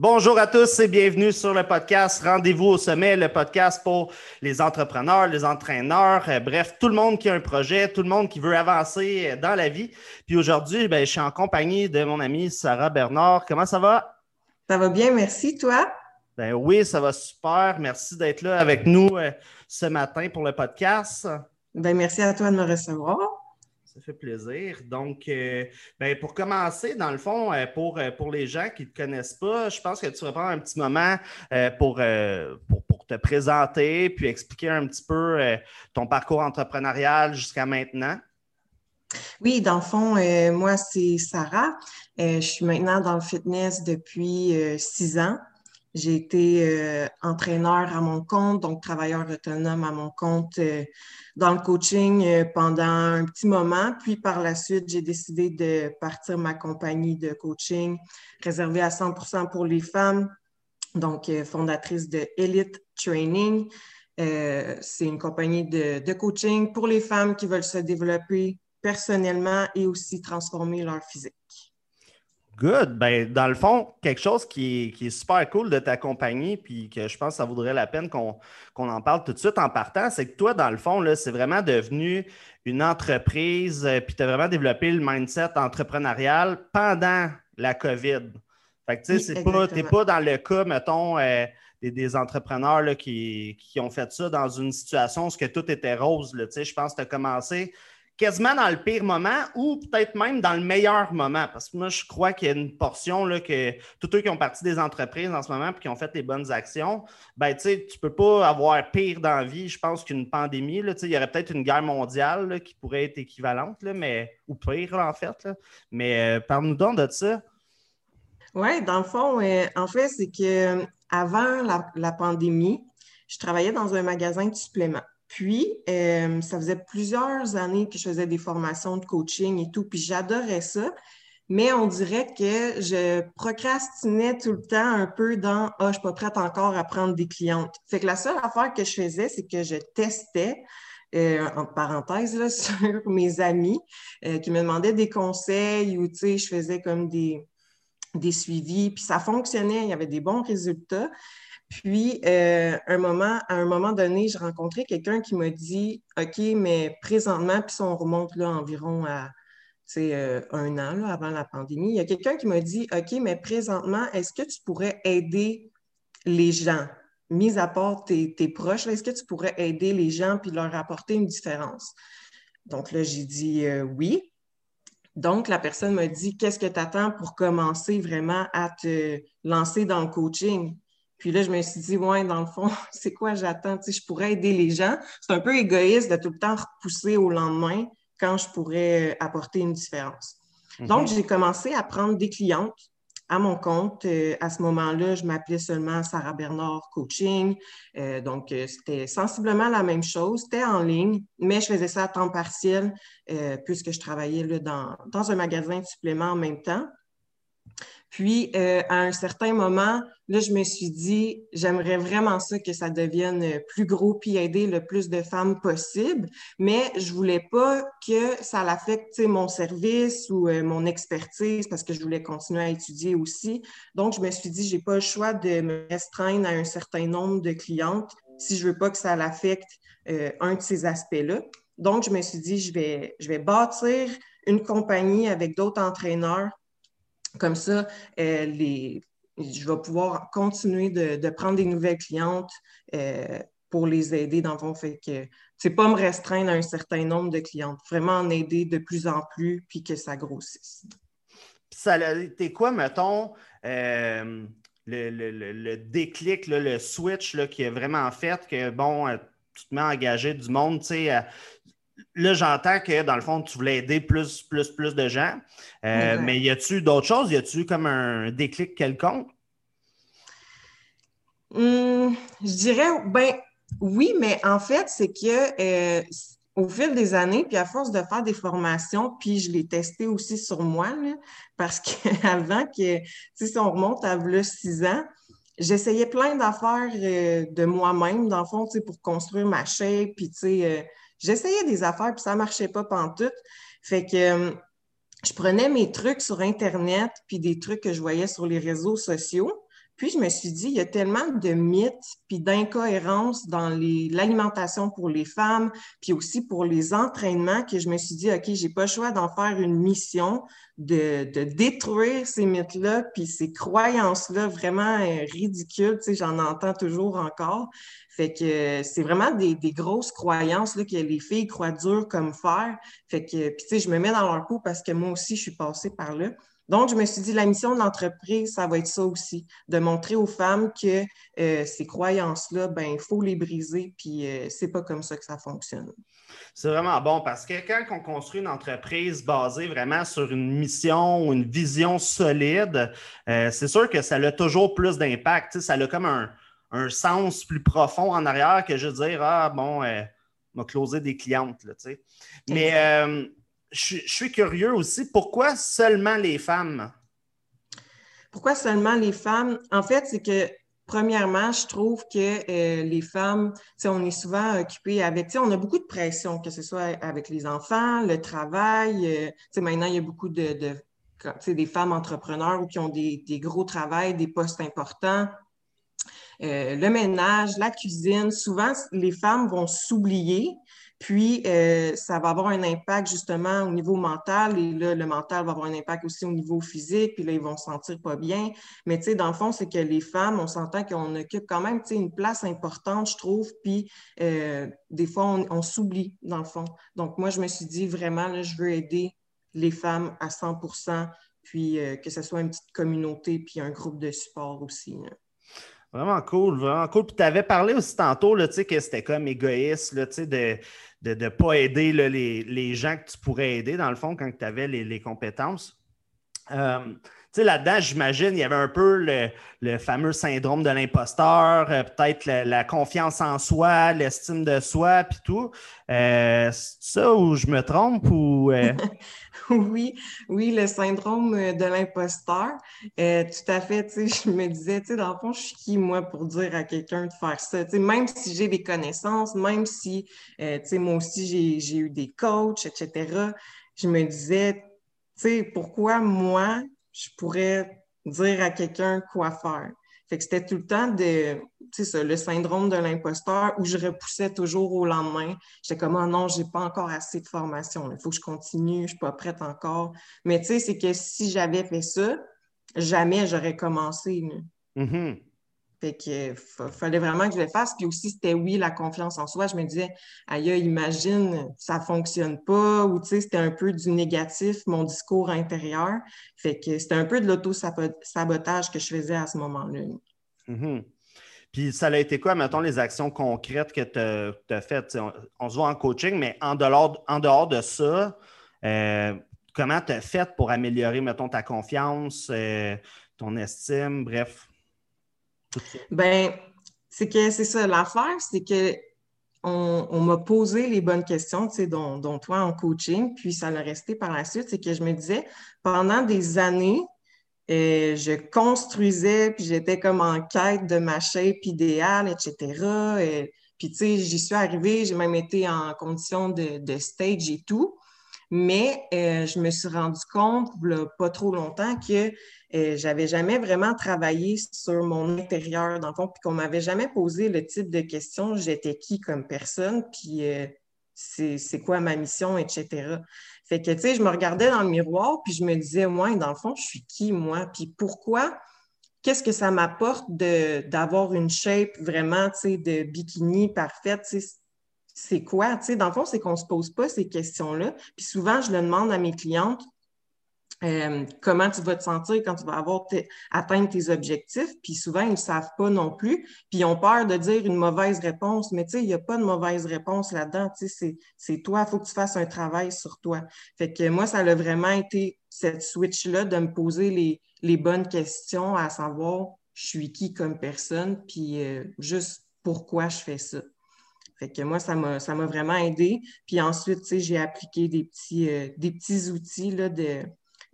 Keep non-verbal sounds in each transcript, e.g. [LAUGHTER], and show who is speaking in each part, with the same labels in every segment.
Speaker 1: Bonjour à tous et bienvenue sur le podcast Rendez-vous au sommet, le podcast pour les entrepreneurs, les entraîneurs, euh, bref, tout le monde qui a un projet, tout le monde qui veut avancer euh, dans la vie. Puis aujourd'hui, ben, je suis en compagnie de mon amie Sarah Bernard. Comment ça va?
Speaker 2: Ça va bien, merci. Toi?
Speaker 1: Ben oui, ça va super. Merci d'être là avec nous euh, ce matin pour le podcast.
Speaker 2: Ben merci à toi de me recevoir.
Speaker 1: Ça fait plaisir. Donc, euh, ben, pour commencer, dans le fond, euh, pour, euh, pour les gens qui ne te connaissent pas, je pense que tu vas prendre un petit moment pour, pour, te présenter puis expliquer un petit peu ton parcours entrepreneurial jusqu'à maintenant.
Speaker 2: Oui, dans le fond, moi, c'est Sarah. je suis maintenant dans le fitness depuis six ans. J'ai été euh, entraîneur à mon compte, donc travailleur autonome à mon compte euh, dans le coaching euh, pendant un petit moment. Puis par la suite, j'ai décidé de partir ma compagnie de coaching réservée à 100% pour les femmes, donc fondatrice de Elite Training. C'est une compagnie de, de coaching pour les femmes qui veulent se développer personnellement et aussi transformer leur physique.
Speaker 1: Good. Ben, dans le fond, quelque chose qui est, super cool de ta compagnie, puis que je pense que ça vaudrait la peine qu'on en parle tout de suite en partant, c'est que toi, dans le fond, c'est vraiment devenu une entreprise, euh, puis tu as vraiment développé le mindset entrepreneurial pendant la COVID. Fait que tu sais, tu n'es pas dans le cas, mettons, euh, des, entrepreneurs là, qui, qui, ont fait ça dans une situation où tout était rose. Là, je pense que tu as commencé quasiment dans le pire moment ou peut-être même dans le meilleur moment. Parce que moi, je crois qu'il y a une portion là, que tous ceux qui ont parti des entreprises en ce moment et qui ont fait les bonnes actions, ben, tu ne peux pas avoir pire dans la vie, je pense, qu'une pandémie. Là, il y aurait peut-être une guerre mondiale qui pourrait être équivalente, là, mais, ou pire, en fait. Mais euh, parle-nous donc de ça.
Speaker 2: Oui, dans le fond, euh, en fait, c'est que euh, avant la pandémie, je travaillais dans un magasin de suppléments. Puis, euh, ça faisait plusieurs années que je faisais des formations de coaching et tout, puis j'adorais ça. Mais on dirait que je procrastinais tout le temps un peu dans Ah, je ne suis pas prête encore à prendre des clientes. Fait que la seule affaire que je faisais, c'est que je testais, euh, entre parenthèses, là, [LAUGHS] sur mes amis euh, qui me demandaient des conseils ou, tu sais, je faisais comme des, des suivis, puis ça fonctionnait, il y avait des bons résultats. Puis, euh, un moment, à un moment donné, j'ai rencontré quelqu'un qui m'a dit OK, mais présentement, puis on remonte là environ à euh, un an avant la pandémie, il y a quelqu'un qui m'a dit OK, mais présentement, est-ce que tu pourrais aider les gens? Mis à part tes, proches, est-ce que tu pourrais aider les gens puis leur apporter une différence? Donc là, j'ai dit euh, oui. Donc, la personne m'a dit Qu'est-ce que tu attends pour commencer vraiment à te lancer dans le coaching? Puis là, je me suis dit, ouais, dans le fond, [LAUGHS] c'est quoi j'attends? Tu sais, je pourrais aider les gens. C'est un peu égoïste de tout le temps repousser au lendemain quand je pourrais euh, apporter une différence. Donc, mhm. j'ai commencé à prendre des clientes à mon compte. Euh, à ce moment-là, je m'appelais seulement Sarah Bernard Coaching. Euh, donc, c'était sensiblement la même chose. C'était en ligne, mais je faisais ça à temps partiel puisque je travaillais là, dans, dans un magasin de suppléments en même temps. Puis, euh, à un certain moment, là, je me suis dit, j'aimerais vraiment ça que ça devienne plus gros puis aider le plus de femmes possible, mais je voulais pas que ça l'affecte mon service ou euh, mon expertise parce que je voulais continuer à étudier aussi. Donc, je me suis dit, j'ai pas le choix de me restreindre à un certain nombre de clientes si je veux pas que ça l'affecte euh, un de ces aspects-là. Donc, je me suis dit, je vais, je vais bâtir une compagnie avec d'autres entraîneurs comme ça, euh, je vais pouvoir continuer de, prendre des nouvelles clientes euh, pour les aider dans le Fait que c'est pas me restreindre à un certain nombre de clientes, vraiment en aider de plus en plus puis que ça grossisse.
Speaker 1: Ça a été quoi, mettons, euh, le, déclic, le switch qui a vraiment fait que, bon, tu te mets à engager du monde, tu sais, là, j'entends que dans le fond, tu voulais aider plus, plus, plus de gens. Euh, mais y a-tu d'autres choses? Y a-tu comme un déclic quelconque?
Speaker 2: Hum, je dirais, ben oui, mais en fait, c'est que euh, au fil des années, puis à force de faire des formations, puis je l'ai testé aussi sur moi, parce qu'avant que, [LAUGHS] si on remonte à six ans, j'essayais plein d'affaires euh, de moi-même, dans le fond, pour construire ma shape, puis tu sais J'essayais des affaires, puis ça marchait pas pantoute. Fait que euh, je prenais mes trucs sur Internet, puis des trucs que je voyais sur les réseaux sociaux, Puis je me suis dit, il y a tellement de mythes puis d'incohérences dans l'alimentation pour les femmes, puis aussi pour les entraînements que je me suis dit, OK, j'ai pas le choix d'en faire une mission, de, de détruire ces mythes-là, puis ces croyances-là vraiment euh, ridicules, tu sais, j'en entends toujours encore. Fait que c'est vraiment des, des, grosses croyances là, que les filles croient dur comme fer. Fait que, puis tu sais, je me mets dans leur peau parce que moi aussi, je suis passée par là. Donc, je me suis dit, la mission de l'entreprise, ça va être ça aussi, de montrer aux femmes que euh, ces croyances-là, ben, il faut les briser, puis euh, c'est pas comme ça que ça fonctionne.
Speaker 1: C'est vraiment bon parce que quand on construit une entreprise basée vraiment sur une mission ou une vision solide, euh, c'est sûr que ça a toujours plus d'impact. Ça a comme un, un sens plus profond en arrière que je dire Ah, bon, euh, m'a closé des clientes. Là, Mais je, suis curieux aussi, pourquoi seulement les femmes?
Speaker 2: Pourquoi seulement les femmes? En fait, c'est que Premièrement, je trouve que euh, les femmes, on est souvent occupées avec, on a beaucoup de pression, que ce soit avec les enfants, le travail. Euh, maintenant, il y a beaucoup de, de des femmes entrepreneurs qui ont des, des, gros travails, des postes importants. Euh, le ménage, la cuisine, souvent, les femmes vont s'oublier, puis euh, ça va avoir un impact justement au niveau mental, et là, le mental va avoir un impact aussi au niveau physique, puis là, ils vont se sentir pas bien. Mais tu sais, dans le fond, c'est que les femmes, on s'entend qu'on occupe quand même, une place importante, je trouve, puis euh, des fois, on, s'oublie, dans le fond. Donc, moi, je me suis dit, vraiment, je veux aider les femmes à 100% puis que ce soit une petite communauté, puis un groupe de support aussi.
Speaker 1: Vraiment cool, vraiment cool. Puis tu avais parlé aussi tantôt là, que c'était comme égoïste là, de ne de, pas aider les, les, gens que tu pourrais aider, dans le fond, quand tu avais les, les compétences. Euh, là-dedans, j'imagine, il y avait un peu le, fameux syndrome de l'imposteur, euh, peut-être la, confiance en soi, l'estime de soi, puis tout. Euh, c'est ça où je me trompe ou. Euh? [LAUGHS]
Speaker 2: oui, oui, le syndrome de l'imposteur. tout à fait, [LAUGHS] je me disais, tu sais, dans le fond, je suis qui, moi, pour dire à quelqu'un de faire ça? même si j'ai des connaissances, même si, tu sais, moi aussi, j'ai eu des coachs, etc., je me disais, tu sais, pourquoi moi, je pourrais dire à quelqu'un quoi faire. Fait que c'était tout le temps de, sais, le syndrome de l'imposteur où je repoussais toujours au lendemain. J'étais comme, oh non, j'ai pas encore assez de formation. Il faut que je continue, je suis pas prête encore. Mais tu sais, c'est que si j'avais fait ça, jamais j'aurais commencé. Mm-hmm. Fait que fallait vraiment que je le fasse. Puis aussi, c'était oui, la confiance en soi. Je me disais, aïe, imagine, ça fonctionne pas, ou tu sais, c'était un peu du négatif, mon discours intérieur. Fait que c'était un peu de l'auto-sabotage que je faisais à ce moment-là.
Speaker 1: Mm-hmm. Puis ça a été quoi, mettons, les actions concrètes que tu as, faites? On, se voit en coaching, mais en dehors, en dehors de ça, euh, comment tu as fait pour améliorer, mettons, ta confiance, euh, ton estime, bref? [LAUGHS]
Speaker 2: Ben, c'est que c'est ça. L'affaire, c'est que on, m'a posé les bonnes questions, tu sais, dont, toi en coaching, puis ça l'a resté par la suite. C'est que je me disais, pendant des années, euh, je construisais, puis j'étais comme en quête de ma shape idéale, etc. Et, puis, tu sais, j'y suis arrivée, j'ai même été en condition de stage et tout. Mais euh, je me suis rendu compte, pas trop longtemps, que euh, j'avais jamais vraiment travaillé sur mon intérieur, dans le fond, puis qu'on m'avait jamais posé le type de questions j'étais qui comme personne, puis euh, c'est quoi ma mission, etc. Fait que, tu sais, je me regardais dans le miroir, puis je me disais, moi, dans le fond, je suis qui, moi? Puis pourquoi? Qu'est-ce que ça m'apporte d'avoir une shape vraiment, tu sais, de bikini parfaite? C'est quoi? Tu sais, dans le fond, c'est qu'on ne se pose pas ces questions-là. Puis souvent, je le demande à mes clientes. Euh, comment tu vas te sentir quand tu vas avoir atteint tes objectifs. Puis souvent, ils ne savent pas non plus. Puis ils ont peur de dire une mauvaise réponse. Mais tu sais, il n'y a pas de mauvaise réponse là-dedans. Tu sais, c'est toi, il faut que tu fasses un travail sur toi. Fait que moi, ça a vraiment été cette switch-là de me poser les, les, bonnes questions à savoir je suis qui comme personne, puis euh, juste pourquoi je fais ça. Fait que moi, ça m'a, vraiment aidé. Puis ensuite, j'ai appliqué des petits, euh, des petits outils là, de,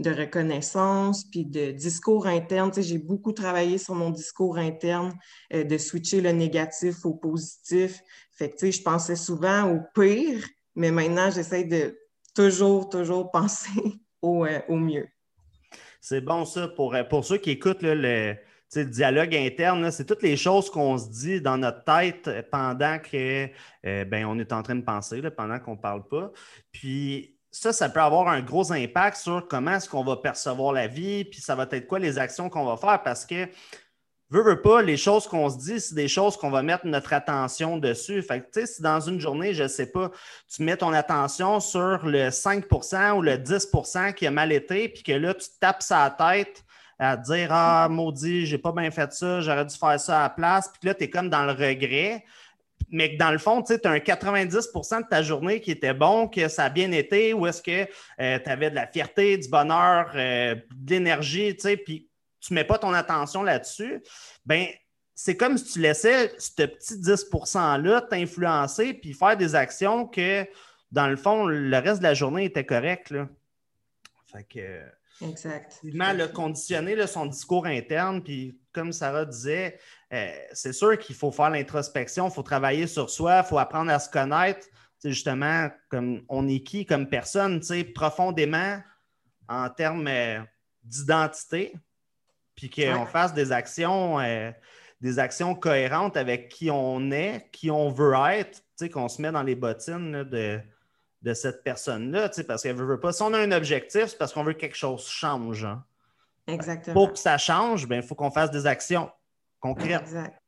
Speaker 2: de reconnaissance, puis de discours interne. j'ai beaucoup travaillé sur mon discours interne, euh, de switcher le négatif au positif. Fait que, je pensais souvent au pire, mais maintenant, j'essaie de toujours, toujours [LAUGHS] penser au, euh, au mieux.
Speaker 1: C'est bon ça. Pour, pour ceux qui écoutent le, le dialogue interne, c'est toutes les choses qu'on se dit dans notre tête pendant que euh, ben, on est en train de penser, pendant qu'on ne parle pas. Puis ça, ça peut avoir un gros impact sur comment est-ce qu'on va percevoir la vie, puis ça va être quoi les actions qu'on va faire parce que veux, veux pas, les choses qu'on se dit, c'est des choses qu'on va mettre notre attention dessus. Fait que, tu sais, si dans une journée, je ne sais pas, tu mets ton attention sur le 5% ou le 10% qui a mal été, puis que là, tu tapes sa tête à dire Ah, maudit, j'ai pas bien fait ça, j'aurais dû faire ça à la place, puis là, tu es comme dans le regret. Mais que dans le fond, tu as un 90% de ta journée qui était bon, que ça a bien été, ou est-ce que euh, tu avais de la fierté, du bonheur, euh, de l'énergie, tu sais, puis tu ne mets pas ton attention là-dessus, ben c'est comme si tu laissais ce petit 10 %-là t'influencer puis faire des actions que, dans le fond, le reste de la journée était correct. Là. Fait que.
Speaker 2: Exact.
Speaker 1: le conditionner son discours interne, puis comme Sarah disait, euh, c'est sûr qu'il faut faire l'introspection, il faut travailler sur soi, il faut apprendre à se connaître. C'est justement, comme on est qui comme personne, profondément en termes euh, d'identité, puis qu'on fasse des actions, euh, des actions cohérentes avec qui on est, qui on veut être, qu'on se met dans les bottines de, de cette personne-là, parce qu'elle ne veut pas. Si on a un objectif, c'est parce qu'on veut que quelque chose change. Hein.
Speaker 2: Exactement.
Speaker 1: Pour que ça change, ben, il faut qu'on fasse des actions concrètes.
Speaker 2: Exact.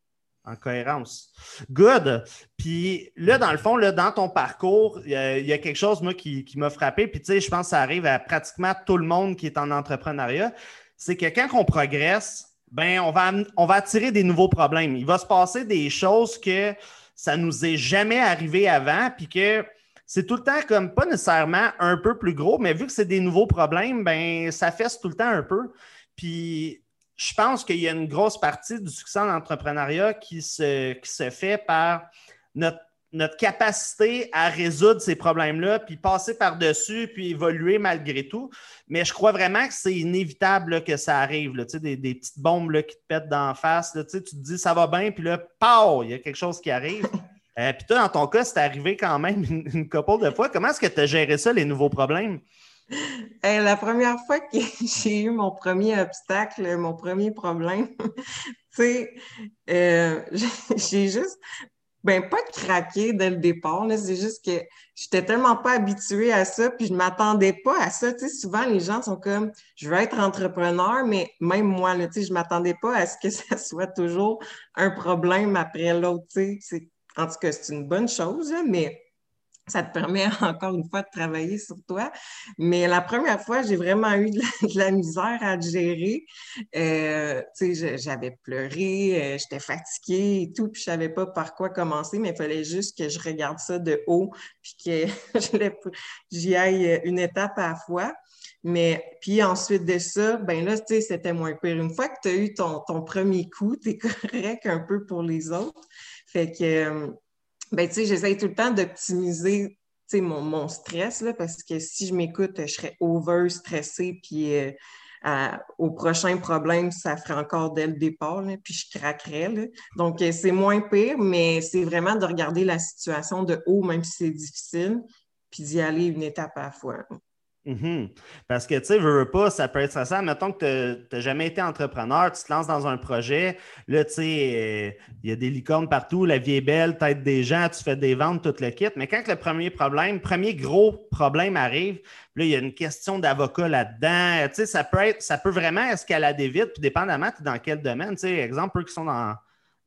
Speaker 1: En cohérence. Good. Puis là, dans le fond, là, dans ton parcours, il y, a quelque chose, moi, qui, qui m'a frappé. Puis, tu sais, je pense que ça arrive à pratiquement tout le monde qui est en entrepreneuriat c'est que quand on progresse, ben, on va, on va attirer des nouveaux problèmes. Il va se passer des choses que ça nous est jamais arrivé avant, puis que c'est tout le temps comme pas nécessairement un peu plus gros, mais vu que c'est des nouveaux problèmes, ben, ça fesse tout le temps un peu. Puis je pense qu'il y a une grosse partie du succès en entrepreneuriat qui se, qui se fait par notre notre capacité à résoudre ces problèmes-là, puis passer par-dessus, puis évoluer malgré tout. Mais je crois vraiment que c'est inévitable que ça arrive. des, petites bombes là, qui te pètent d'en face. tu te dis ça va bien, puis là, pow, il y a quelque chose qui arrive. [LAUGHS] Euh, puis toi, dans ton cas, c'est arrivé quand même une, couple de fois. Comment est-ce que tu as géré ça, les nouveaux problèmes?
Speaker 2: la première fois que [LAUGHS] j'ai eu mon premier obstacle, mon premier problème, [LAUGHS] tu sais, euh, [LAUGHS] j'ai juste ben pas craquer dès le départ, c'est juste que j'étais tellement pas habituée à ça, puis je m'attendais pas à ça. Tu sais, souvent, les gens sont comme, je veux être entrepreneur, mais même moi, tu sais, je m'attendais pas à ce que ça soit toujours un problème après l'autre. Tu sais, en tout cas, c'est une bonne chose, mais ça te permet [LAUGHS] encore une fois de travailler sur toi. Mais la première fois, j'ai vraiment eu de la, [LAUGHS] misère à gérer. Euh, j'avais pleuré, euh, j'étais fatiguée et tout, puis je savais pas par quoi commencer, mais il fallait juste que je regarde ça de haut, puis que [LAUGHS] j'y aille une étape à la fois. Mais puis ensuite de ça, ben là, tu sais, c'était moins pire. Une fois que tu as eu ton, ton premier coup, tu es correct un peu pour les autres. Fait que euh, ben, tu sais, j'essaye tout le temps d'optimiser mon, mon stress, là, parce que si je m'écoute, je serais over stressée, puis euh, au prochain problème, ça ferait encore dès le départ, puis je craquerais. Là. Donc, euh, c'est moins pire, mais c'est vraiment de regarder la situation de haut, même si c'est difficile, puis d'y aller une étape à la fois.
Speaker 1: Mhm. Parce que, tu sais, veux, pas, ça peut être stressant. Mettons que tu n'as jamais été entrepreneur, tu te lances dans un projet, là, tu sais, il y a des licornes partout, la vie est belle, tête des gens, tu fais des ventes, tout le kit. Mais quand le premier problème, premier gros problème arrive, là, il y a une question d'avocat là-dedans, tu sais, ça peut être, ça peut vraiment escalader vite, puis dépendamment, tu es dans quel domaine. Tu sais, exemple, eux qui sont dans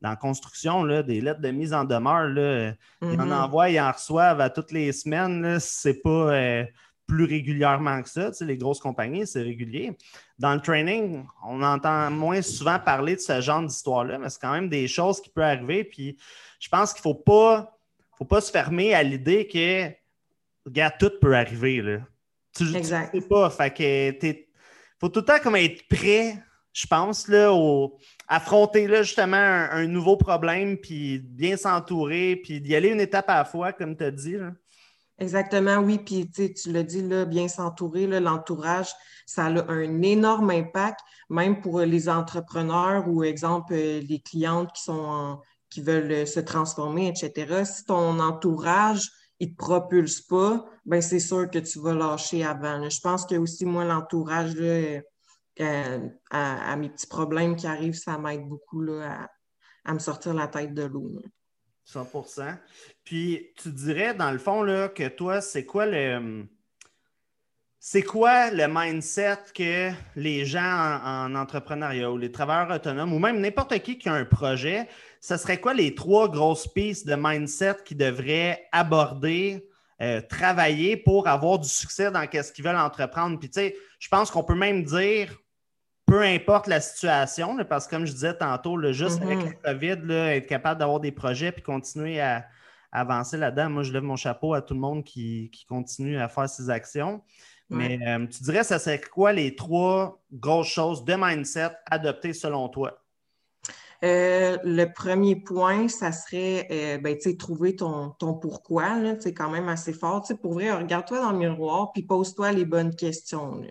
Speaker 1: dans la construction, là, des lettres de mise en demeure, là, ils en mhm. envoient, ils en reçoivent à toutes les semaines. C'est pas, euh, plus régulièrement que ça. Tu sais, les grosses compagnies, c'est régulier. Dans le training, on entend moins souvent parler de ce genre d'histoire-là, mais c'est quand même des choses qui peuvent arriver. Puis je pense qu'il ne faut pas, faut pas se fermer à l'idée que, regarde, tout peut arriver. Là.
Speaker 2: Tu ne sais
Speaker 1: pas. Fait que faut tout le temps comme être prêt, je pense, là, au, affronter là, justement un, nouveau problème, puis bien s'entourer, puis d'y aller une étape à la fois, comme tu as dit. Là.
Speaker 2: Exactement, oui. Puis tu l'as dit, là, bien s'entourer, l'entourage, ça a un énorme impact, même pour les entrepreneurs ou, exemple, euh, les clientes qui sont qui veulent se transformer, etc. Si ton entourage, ne te propulse pas, ben c'est sûr que tu vas lâcher avant. Je pense que aussi, moi, l'entourage, à, mes petits problèmes qui arrivent, ça m'aide beaucoup là, à, me sortir la tête de l'eau.
Speaker 1: 100 Puis tu dirais, dans le fond, là, que toi, c'est quoi le. C'est quoi le mindset que les gens en, entrepreneuriat ou les travailleurs autonomes ou même n'importe qui qui a un projet, ce serait quoi les trois grosses pistes de mindset qu'ils devraient aborder, euh, travailler pour avoir du succès dans ce qu'ils veulent entreprendre? Puis tu sais, je pense qu'on peut même dire peu importe la situation, parce que comme je disais tantôt, juste avec mm-hmm. la COVID, être capable d'avoir des projets puis continuer à, avancer là-dedans. Moi, je lève mon chapeau à tout le monde qui, continue à faire ses actions. Mais euh, tu dirais, ça serait quoi les trois grosses choses de mindset adoptées selon toi?
Speaker 2: Euh, le premier point, ça serait euh, ben, trouver ton, ton pourquoi. C'est quand même assez fort. pour vrai, regarde-toi dans le miroir puis pose-toi les bonnes questions.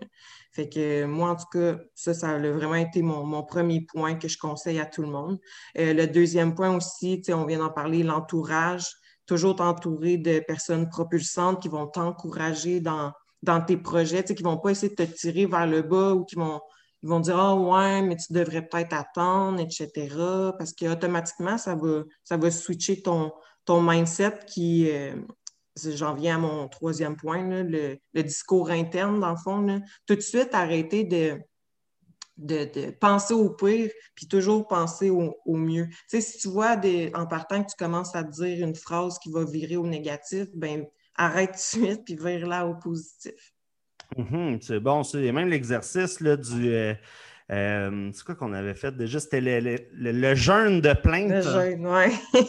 Speaker 2: Fait que moi, en tout cas, ça, ça a vraiment été mon, premier point que je conseille à tout le monde. Euh, le deuxième point aussi, on vient d'en parler, l'entourage. Toujours t'entourer de personnes propulsantes qui vont t'encourager dans, dans tes projets, qui ne vont pas essayer de te tirer vers le bas ou qui vont, vont dire Ah ouais, mais tu devrais peut-être attendre, etc. Parce qu'automatiquement, ça va, ça va switcher ton, ton mindset qui, euh, j'en viens à mon troisième point, le, discours interne, dans le fond. Tout de suite, arrêter de, de, penser au pire, puis toujours penser au, mieux. Tu sais, si tu vois en partant que tu commences à dire une phrase qui va virer au négatif, ben arrête tout de suite, puis vire là au positif.
Speaker 1: Mm-hmm, c'est bon, c'est même l'exercice du. Euh, euh, c'est quoi qu'on avait fait déjà? C'était le, jeûne de plainte.
Speaker 2: Le jeûne, oui. [LAUGHS]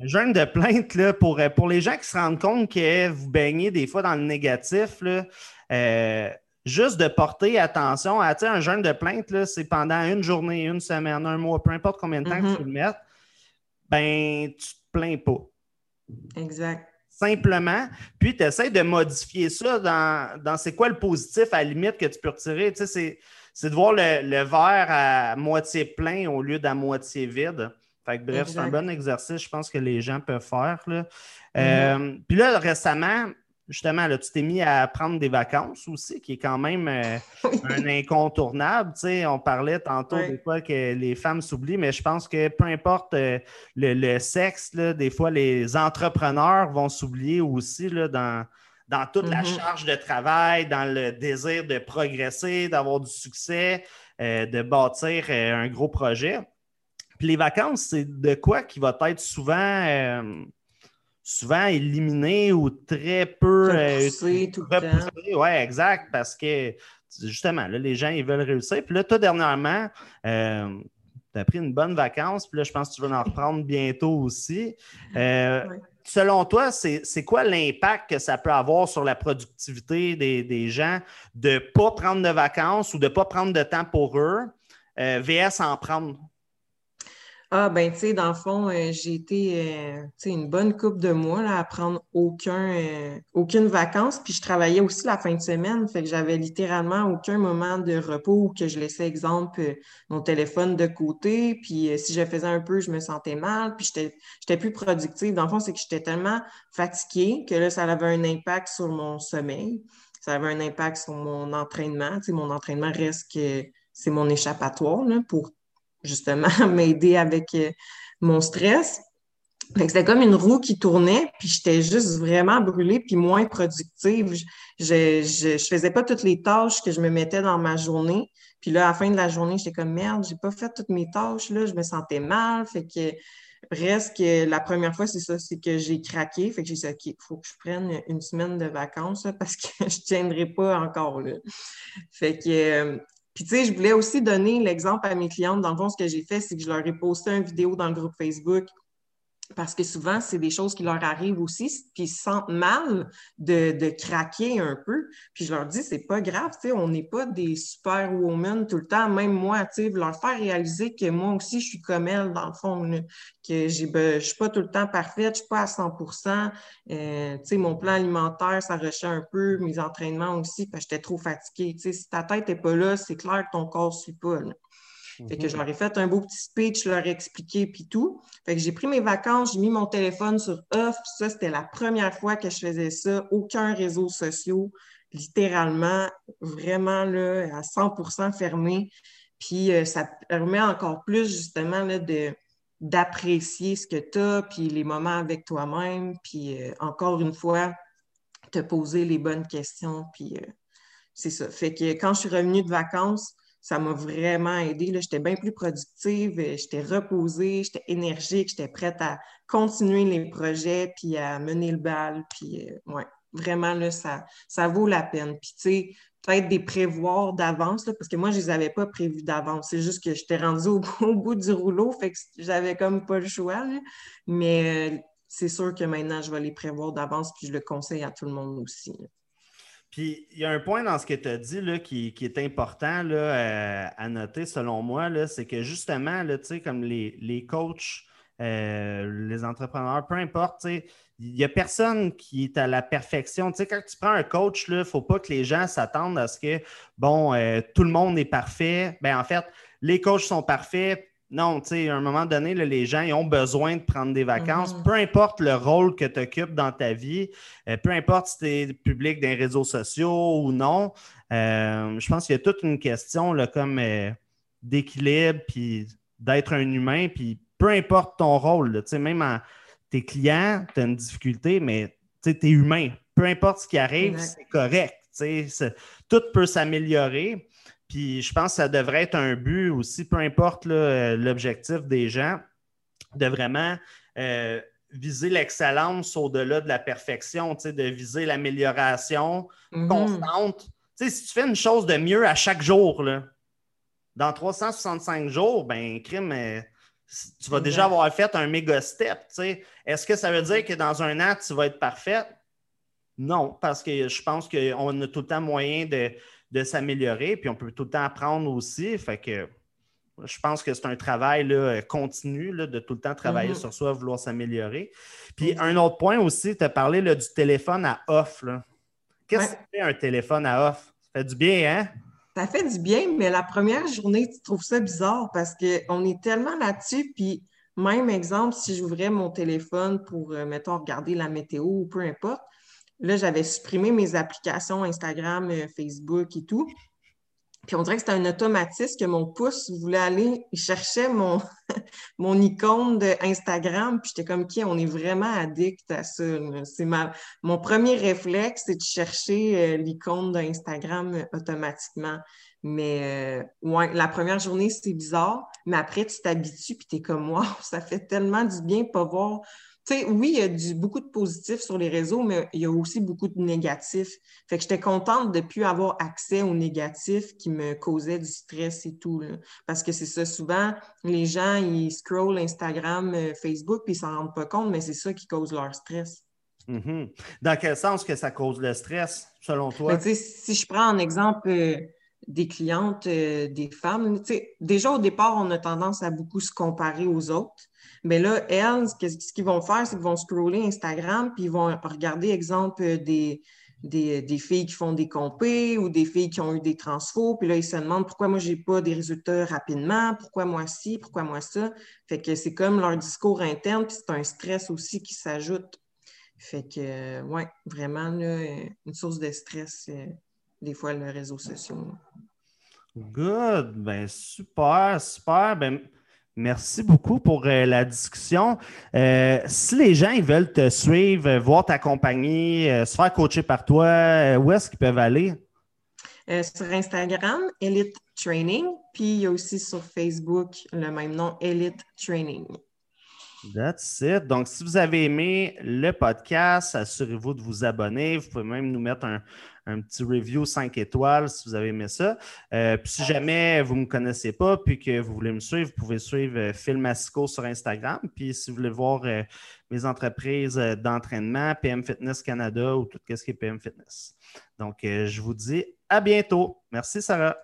Speaker 1: le jeûne de plainte, là, pour, euh, pour les gens qui se rendent compte que vous baignez des fois dans le négatif, là, euh, juste de porter attention à un jeûne de plainte, c'est pendant une journée, une semaine, un mois, peu importe combien de temps que mm-hmm. tu le mettes, ben, tu te plains pas.
Speaker 2: Exact
Speaker 1: simplement, puis tu essaies de modifier ça dans, dans c'est quoi le positif à la limite que tu peux retirer. Tu sais, c'est de voir le, verre à moitié plein au lieu d'à moitié vide. Fait bref, c'est un bon exercice, je pense que les gens peuvent faire. Là. Euh, mm-hmm. puis là, récemment, justement, là, tu t'es mis à prendre des vacances aussi, qui est quand même euh, [LAUGHS] un incontournable. on parlait tantôt des fois que les femmes s'oublient, mais je pense que peu importe euh, le, sexe, des fois, les entrepreneurs vont s'oublier aussi là, dans, dans toute la mm-hmm. charge de travail, dans le désir de progresser, d'avoir du succès, euh, de bâtir un gros projet. Puis les vacances, c'est de quoi qui va être souvent, souvent éliminé ou très peu
Speaker 2: repoussé tout le temps.
Speaker 1: Oui, exact, parce que justement, là, les gens, ils veulent réussir. Puis là, toi, dernièrement, tu as pris une bonne vacance, puis là, je pense que tu vas en reprendre bientôt aussi selon toi, c'est quoi l'impact que ça peut avoir sur la productivité des, gens de ne pas prendre de vacances ou de ne pas prendre de temps pour eux, euh, VS en prendre?
Speaker 2: Ah, ben, tu sais, dans le fond, euh, j'ai été, euh, une bonne coupe de mois là, à prendre aucun, euh, aucune vacances. Puis je travaillais aussi la fin de semaine. Fait que j'avais littéralement aucun moment de repos où que je laissais, exemple, mon téléphone de côté. Puis si je faisais un peu, je me sentais mal. Puis j'étais plus productive. Dans le fond, c'est que j'étais tellement fatiguée que là, ça avait un impact sur mon sommeil. Ça avait un impact sur mon entraînement. Tu sais, mon entraînement reste que c'est mon échappatoire là, pour justement [LAUGHS] m'aider avec euh, mon stress. C'était comme une roue qui tournait, puis j'étais juste vraiment brûlée, puis moins productive. Je, je, faisais pas toutes les tâches que je me mettais dans ma journée. Puis là, à la fin de la journée, j'étais comme merde, j'ai pas fait toutes mes tâches, là, je me sentais mal. Fait que presque la première fois, c'est ça, c'est que j'ai craqué. Fait que j'ai dit, OK, il faut que je prenne une semaine de vacances parce que [LAUGHS] je tiendrai pas encore là. Fait que euh, puis, tu sais, je voulais aussi donner l'exemple à mes clientes. Dans le fond, ce que j'ai fait, c'est que je leur ai posté une vidéo dans le groupe Facebook parce que souvent, c'est des choses qui leur arrivent aussi, puis ils se sentent mal de, craquer un peu. Puis je leur dis, c'est pas grave, tu sais, on n'est pas des superwomen tout le temps, même moi, leur faire réaliser que moi aussi, je suis comme elle, dans le fond, que j'ai, ben, je suis pas tout le temps parfaite, je suis pas à 100 euh, Tu sais, mon plan alimentaire, ça rushait un peu, mes entraînements aussi, parce que j'étais trop fatiguée. Tu sais, si ta tête n'est pas là, c'est clair que ton corps ne suit pas. Fait que je mhm. leur ai fait un beau petit speech, je leur ai expliqué, puis tout. Fait que j'ai pris mes vacances, j'ai mis mon téléphone sur off. Ça, c'était la première fois que je faisais ça. Aucun réseau social, littéralement vraiment là, à 100% fermé. Puis euh, ça permet encore plus justement là, de, d'apprécier ce que tu as, puis les moments avec toi-même, puis euh, encore une fois, te poser les bonnes questions, puis euh, c'est ça. Fait que quand je suis revenue de vacances, ça m'a vraiment aidé. J'étais bien plus productive, j'étais reposée, j'étais énergique, j'étais prête à continuer les projets, puis à mener le bal, puis ouais vraiment, là, ça, ça vaut la peine. Puis, tu sais, peut-être des prévoirs d'avance, parce que moi, je ne les avais pas prévus d'avance. C'est juste que j'étais rendue au, bout [LAUGHS] du rouleau, fait que j'avais comme pas le choix. Mais euh, c'est sûr que maintenant, je vais les prévoir d'avance, puis je le conseille à tout le monde aussi.
Speaker 1: Puis il y a un point dans ce que tu as dit là, qui, est important là, euh, à noter selon moi, c'est que justement, là, comme les, les coachs, euh, les entrepreneurs, peu importe, il n'y a personne qui est à la perfection. Tu sais, quand tu prends un coach, il ne faut pas que les gens s'attendent à ce que, bon, euh, tout le monde est parfait. Ben, en fait, les coachs sont parfaits. Non, tu sais, à un moment donné, les gens ils ont besoin de prendre des vacances. Mm-hmm. Peu importe le rôle que tu occupes dans ta vie, euh, peu importe si tu es public les réseaux sociaux ou non, euh, je pense qu'il y a toute une question là, comme d'équilibre, puis d'être un humain, puis peu importe ton rôle, tu sais, même en tes clients, tu as une difficulté, mais tu es humain. Peu importe ce qui arrive, c'est correct. Tout peut s'améliorer. Puis je pense que ça devrait être un but aussi, peu importe l'objectif des gens, de vraiment euh, viser l'excellence au-delà de la perfection, de viser l'amélioration mm-hmm. constante. si tu fais une chose de mieux à chaque jour, là, dans 365 jours, ben, crime, euh, tu vas déjà avoir fait un méga step. Est-ce que ça veut dire que dans un an, tu vas être parfaite? Non, parce que je pense qu'on a tout le temps moyen de, s'améliorer, puis on peut tout le temps apprendre aussi. Fait que je pense que c'est un travail là, continu de tout le temps travailler mm-hmm. sur soi, vouloir s'améliorer. Puis un autre point aussi, tu as parlé du téléphone à off. Qu'est-ce que c'est un téléphone à off? Ça fait du bien, hein?
Speaker 2: ça fait du bien, mais la première journée, tu trouves ça bizarre parce qu'on est tellement là-dessus. Puis, même exemple, si j'ouvrais mon téléphone pour, euh, mettons, regarder la météo ou peu importe, là, j'avais supprimé mes applications Instagram, euh, Facebook et tout. Puis on dirait que c'était un automatisme que mon pouce voulait aller, il cherchait mon, [LAUGHS] mon icône d'Instagram. Puis j'étais comme, qui on est vraiment addict à ça. C'est ma, mon premier réflexe, c'est de chercher euh, l'icône d'Instagram euh, automatiquement. Mais ouais, la première journée, c'est bizarre, mais après, tu t'habitues, puis tu es comme, moi, [LAUGHS] ça fait tellement du bien de pas voir oui, il y a du, beaucoup de positifs sur les réseaux, mais il y a aussi beaucoup de négatifs. Fait que j'étais contente de ne plus avoir accès aux négatifs qui me causaient du stress et tout. Parce que c'est ça, souvent, les gens, ils scrollent Instagram, euh, Facebook, puis ils s'en rendent pas compte, mais c'est ça qui cause leur stress.
Speaker 1: Mm-hmm. Dans quel sens que ça cause le stress, selon toi?
Speaker 2: Ben, si je prends un exemple euh, des clientes, euh, des femmes, déjà au départ, on a tendance à beaucoup se comparer aux autres. Mais là, elles, ce qu'ils vont faire, c'est qu'ils vont scroller Instagram, puis ils vont regarder, exemple, des, des, filles qui font des compés ou des filles qui ont eu des transfos. Puis là, ils se demandent pourquoi moi, je n'ai pas des résultats rapidement, pourquoi moi ci, pourquoi moi ça? Fait que c'est comme leur discours interne, puis c'est un stress aussi qui s'ajoute. Fait que, ouais, vraiment, une source de stress, euh, des fois, les réseaux sociaux.
Speaker 1: Good. Ben, super, super. Ben, Merci beaucoup pour euh, la discussion. Euh, si les gens ils veulent te suivre, euh, voir ta compagnie, se faire coacher par toi, où est-ce qu'ils peuvent aller?
Speaker 2: sur Instagram, Elite Training, puis il y a aussi sur Facebook le même nom, Elite Training.
Speaker 1: That's it. Donc, si vous avez aimé le podcast, assurez-vous de vous abonner. Vous pouvez même nous mettre un, petit review 5 étoiles si vous avez aimé ça. Euh, puis si jamais vous ne me connaissez pas puis que vous voulez me suivre, vous pouvez suivre euh, Phil Massico sur Instagram. Puis si vous voulez voir euh, mes entreprises d'entraînement, PM Fitness Canada ou tout ce qui est PM Fitness. Donc, je vous dis à bientôt. Merci, Sarah.